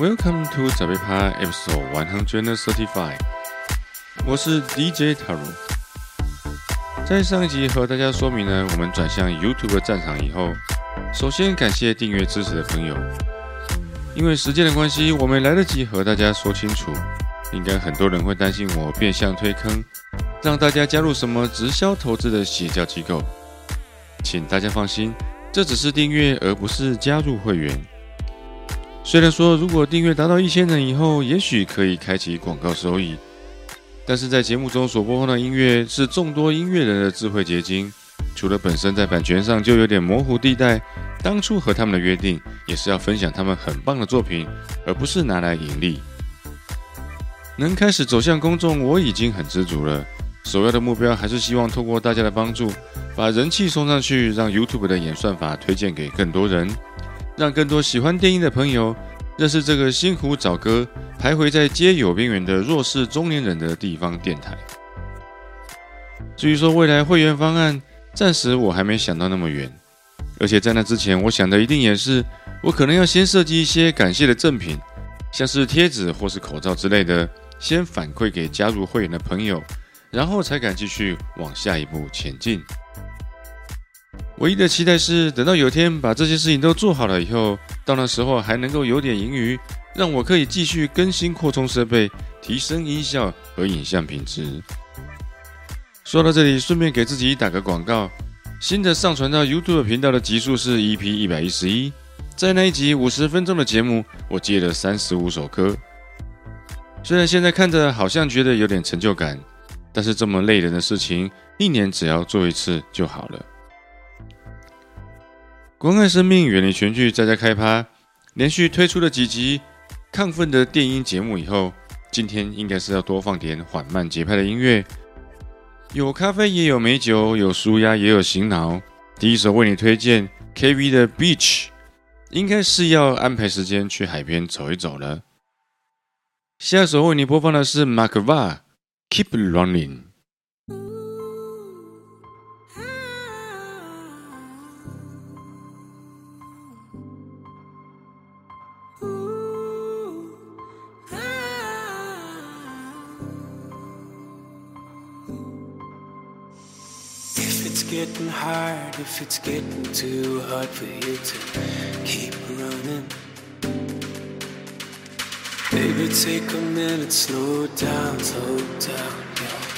Welcome to 早被趴 Episode One Hundred Thirty Five，我是 DJ Taru。在上一集和大家说明了我们转向 YouTube 的战场以后，首先感谢订阅支持的朋友。因为时间的关系，我没来得及和大家说清楚，应该很多人会担心我变相推坑，让大家加入什么直销投资的邪教机构。请大家放心，这只是订阅，而不是加入会员。虽然说，如果订阅达到一千人以后，也许可以开启广告收益，但是在节目中所播放的音乐是众多音乐人的智慧结晶，除了本身在版权上就有点模糊地带，当初和他们的约定也是要分享他们很棒的作品，而不是拿来盈利。能开始走向公众，我已经很知足了。首要的目标还是希望透过大家的帮助，把人气送上去，让 YouTube 的演算法推荐给更多人。让更多喜欢电音的朋友认识这个辛苦找歌、徘徊在街友边缘的弱势中年人的地方电台。至于说未来会员方案，暂时我还没想到那么远。而且在那之前，我想的一定也是，我可能要先设计一些感谢的赠品，像是贴纸或是口罩之类的，先反馈给加入会员的朋友，然后才敢继续往下一步前进。唯一的期待是，等到有天把这些事情都做好了以后，到那时候还能够有点盈余，让我可以继续更新扩充设备，提升音效和影像品质。说到这里，顺便给自己打个广告，新的上传到 YouTube 频道的集数是 EP 一百一十一，在那一集五十分钟的节目，我接了三十五首歌。虽然现在看着好像觉得有点成就感，但是这么累人的事情，一年只要做一次就好了。关爱生命，远离全剧，在家开趴，连续推出了几集亢奋的电音节目以后，今天应该是要多放点缓慢节拍的音乐，有咖啡也有美酒，有舒压也有醒脑。第一首为你推荐 KV 的 Beach，应该是要安排时间去海边走一走了。下一首为你播放的是 Mark Va Keep Running。It's getting hard, if it's getting too hard for you to keep running, baby, take a minute, slow down, slow down,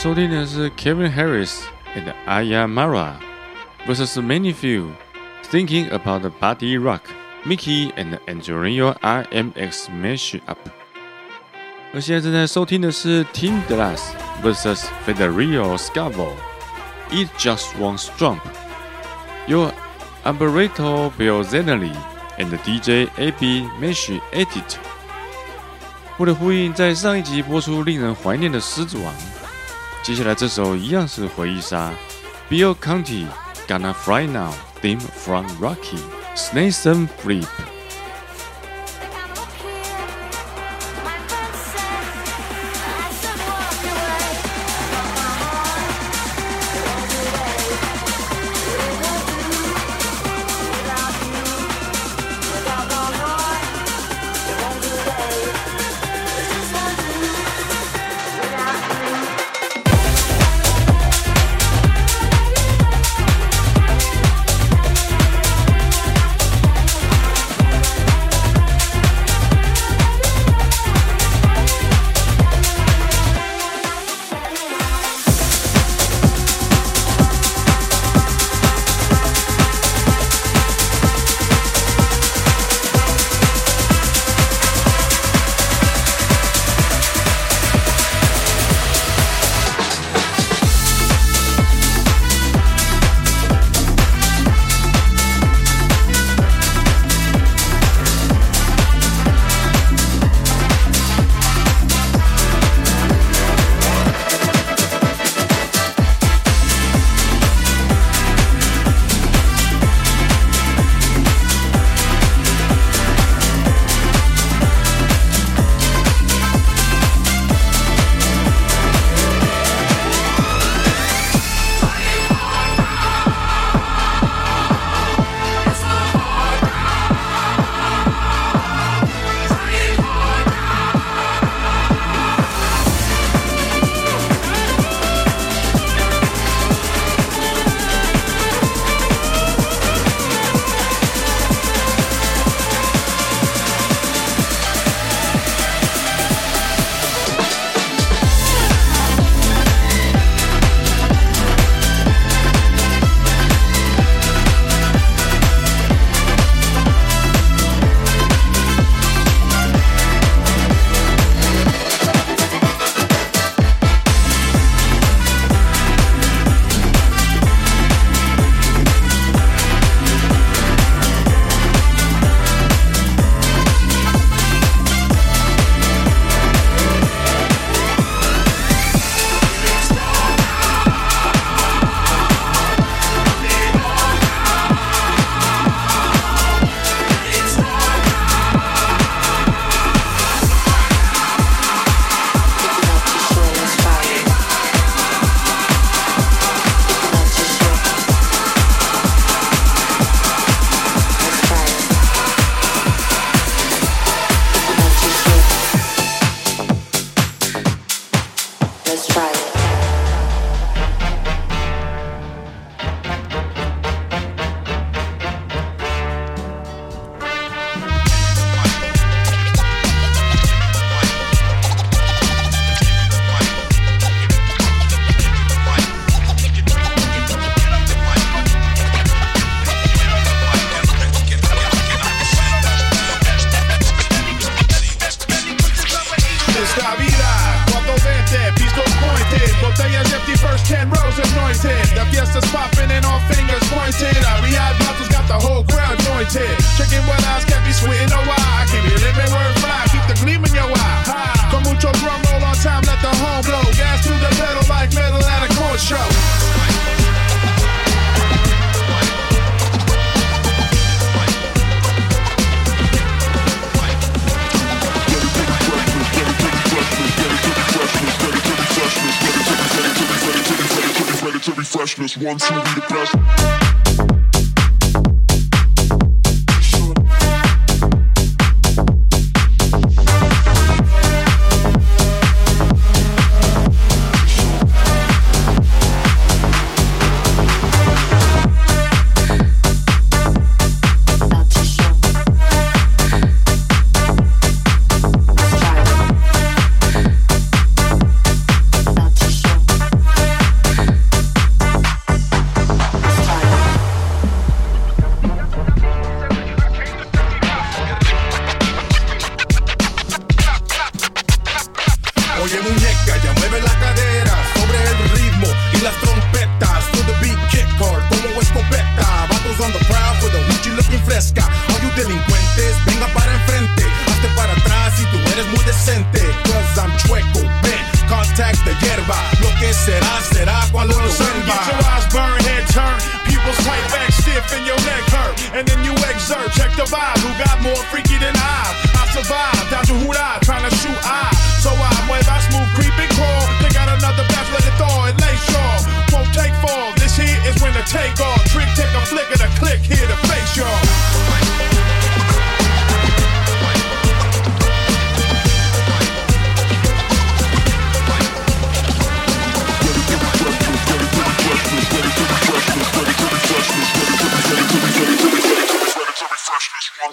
收听的是 Kevin Harris and Aya Mara versus Few Thinking About the Body Rock Mickey and Angelino RMX Mash Up。而现在正在收听的是 Tim Glass versus Federico Scavo It Just Wants Trump Jump Your Alberto Bill and DJ AB Mash Edit。为了呼应在上一集播出令人怀念的《狮子王》。接下来这首一样是回忆杀，Bill County，Gonna Fly Now，Theme from Rocky，Snake and Flip。just want to be the best.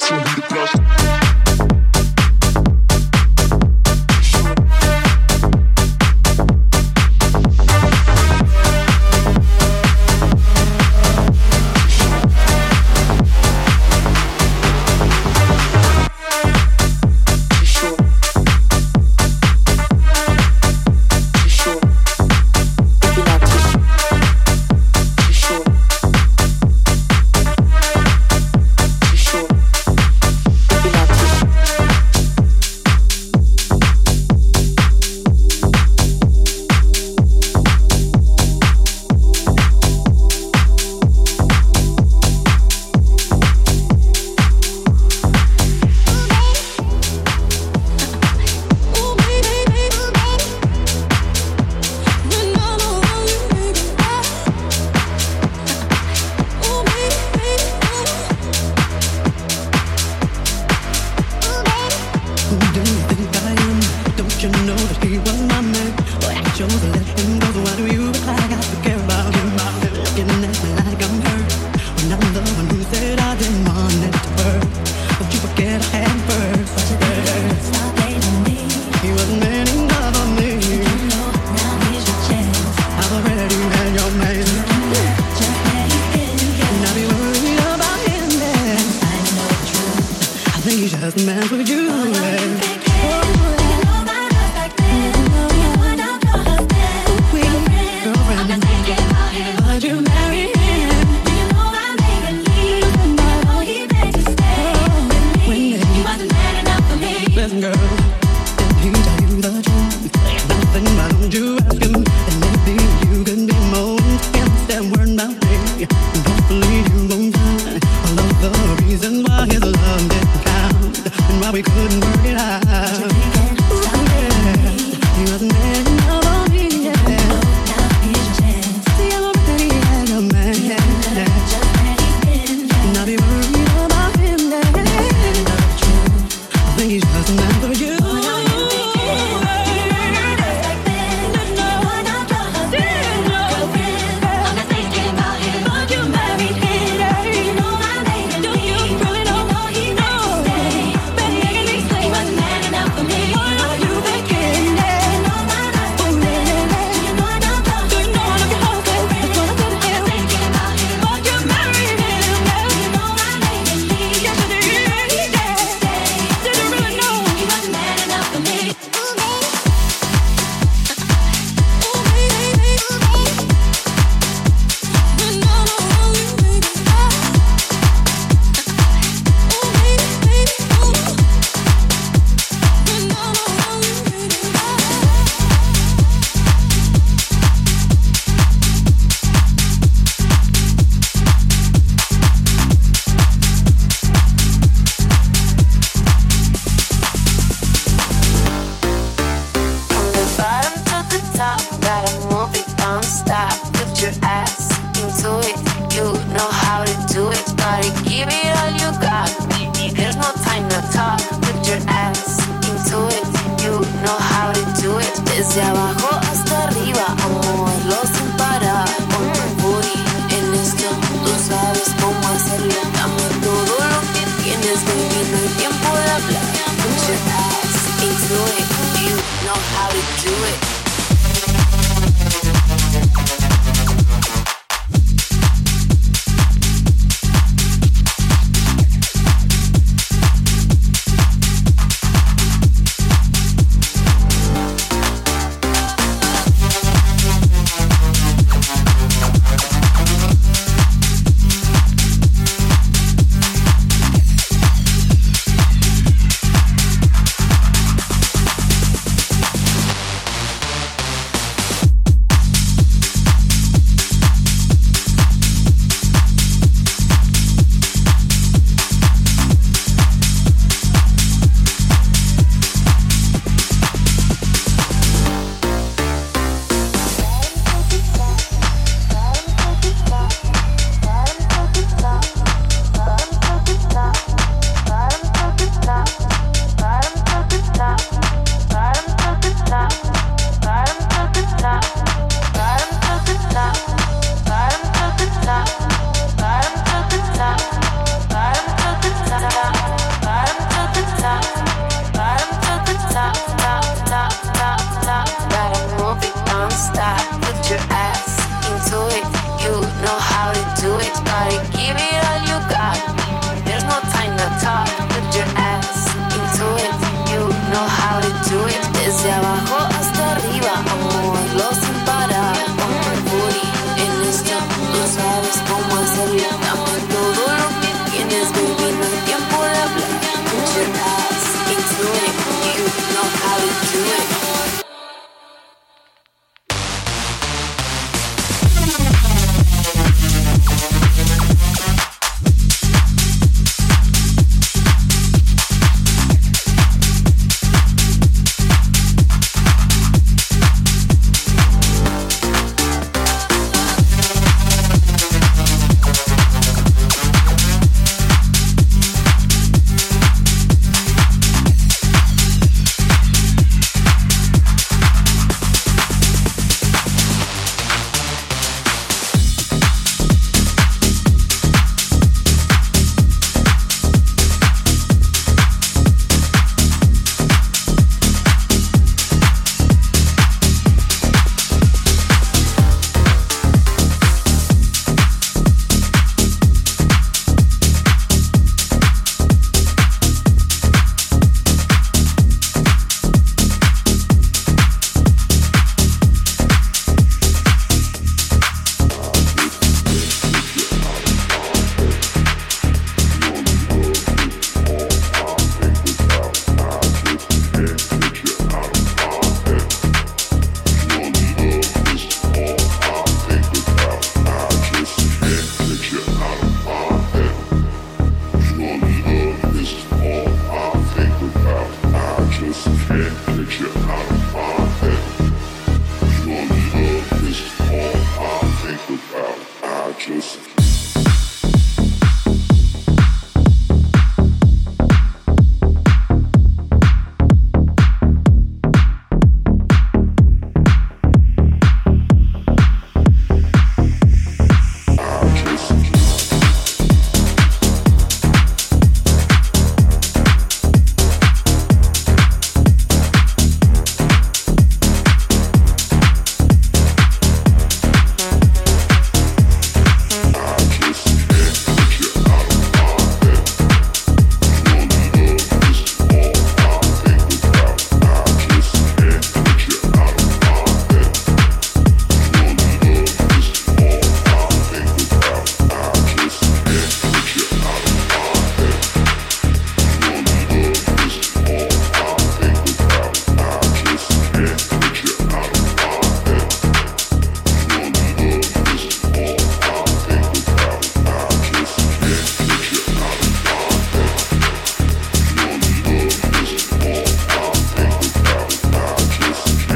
awesome.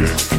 Music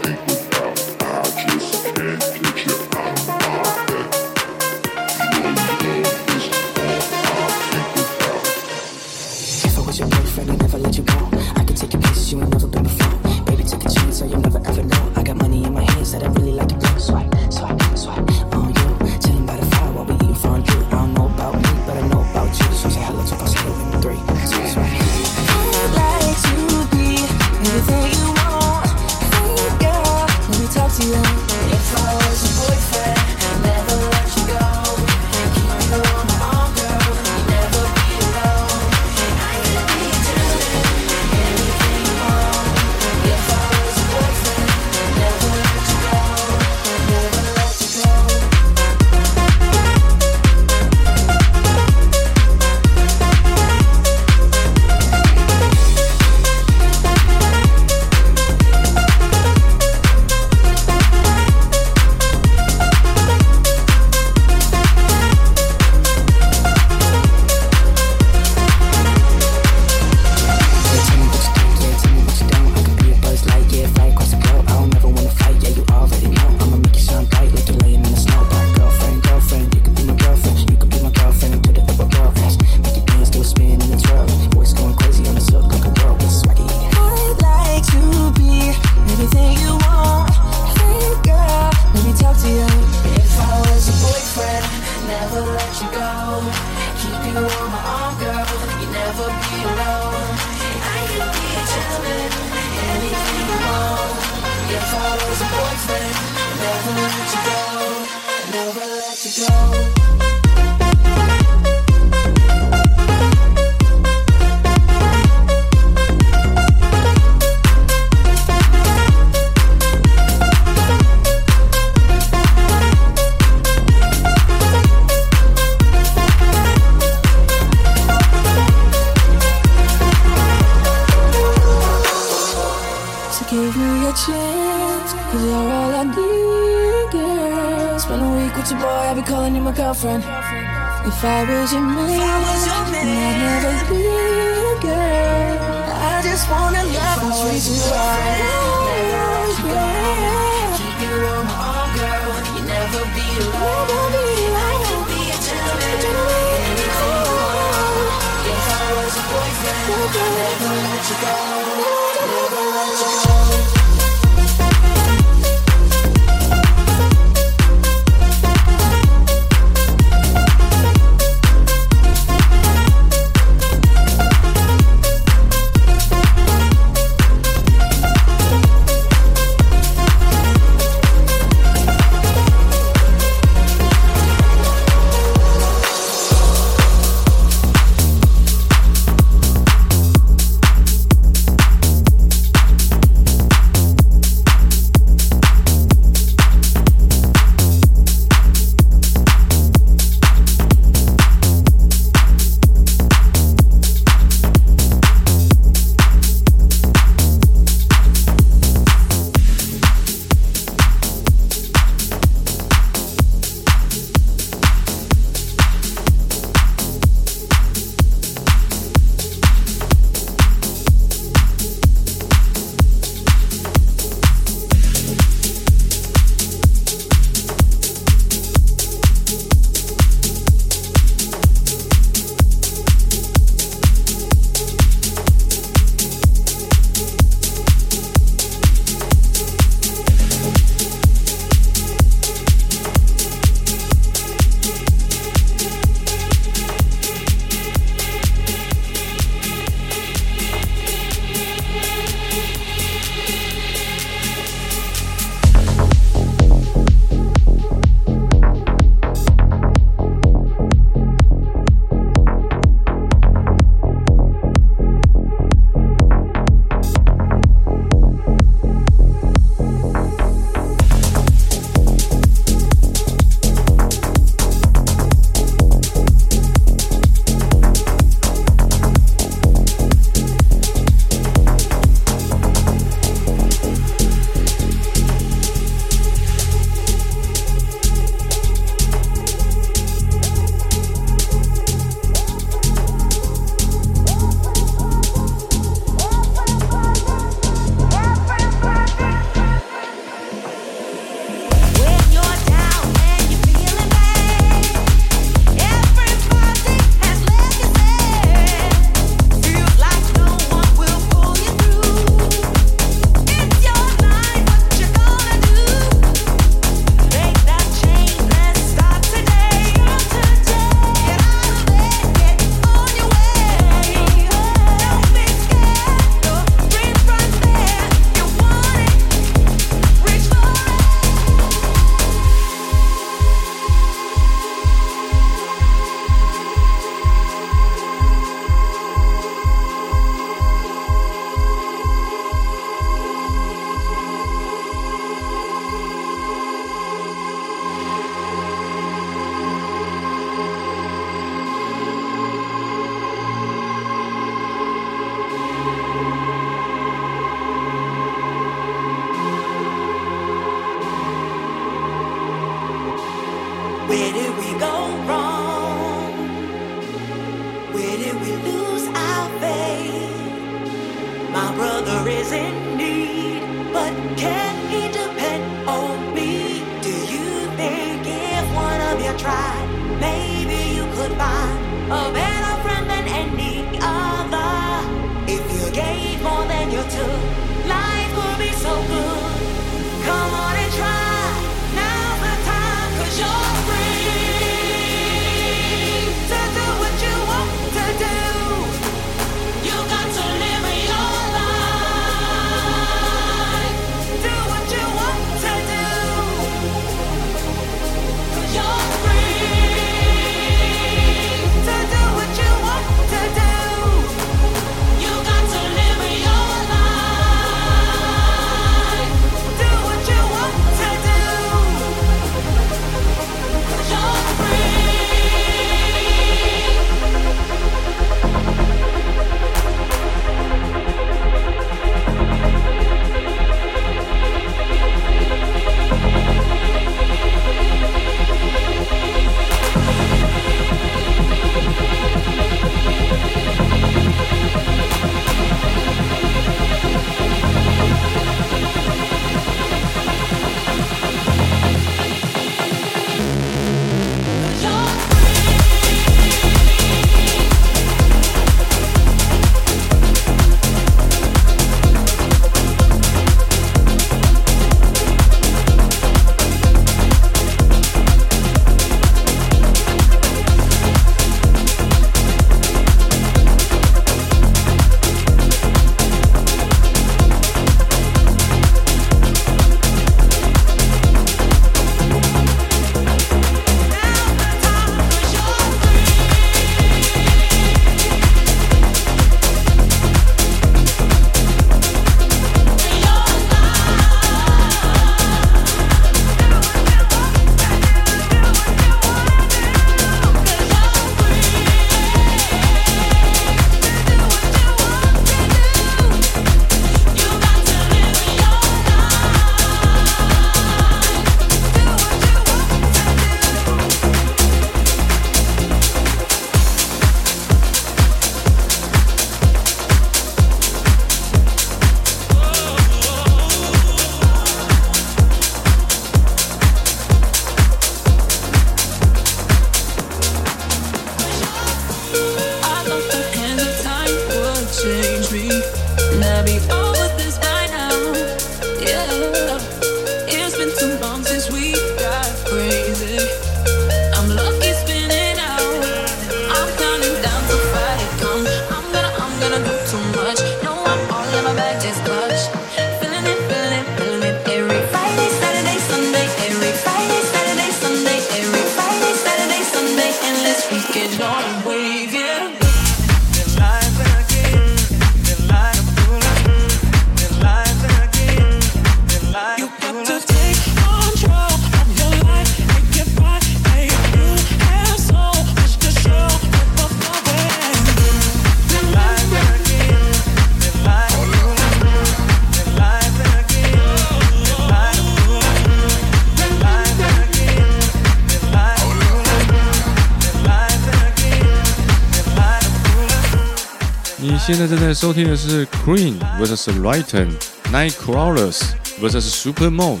在正在收听的是 Cream vs Lighten、Nightcrawlers vs Supermode、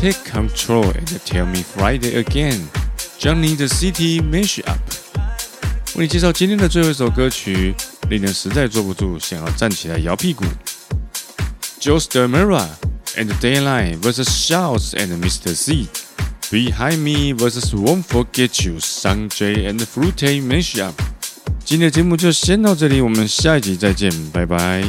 Take Control and Tell Me Friday again. Johnny, the City Mashup。为你介绍今天的最后一首歌曲，令人实在坐不住，想要站起来摇屁股。Joe Stamera and Daylight vs Shouts and Mr. Z。Behind Me vs Won't Forget You, Sanjay and Flute Mashup。今天的节目就先到这里我们下一集再见拜拜。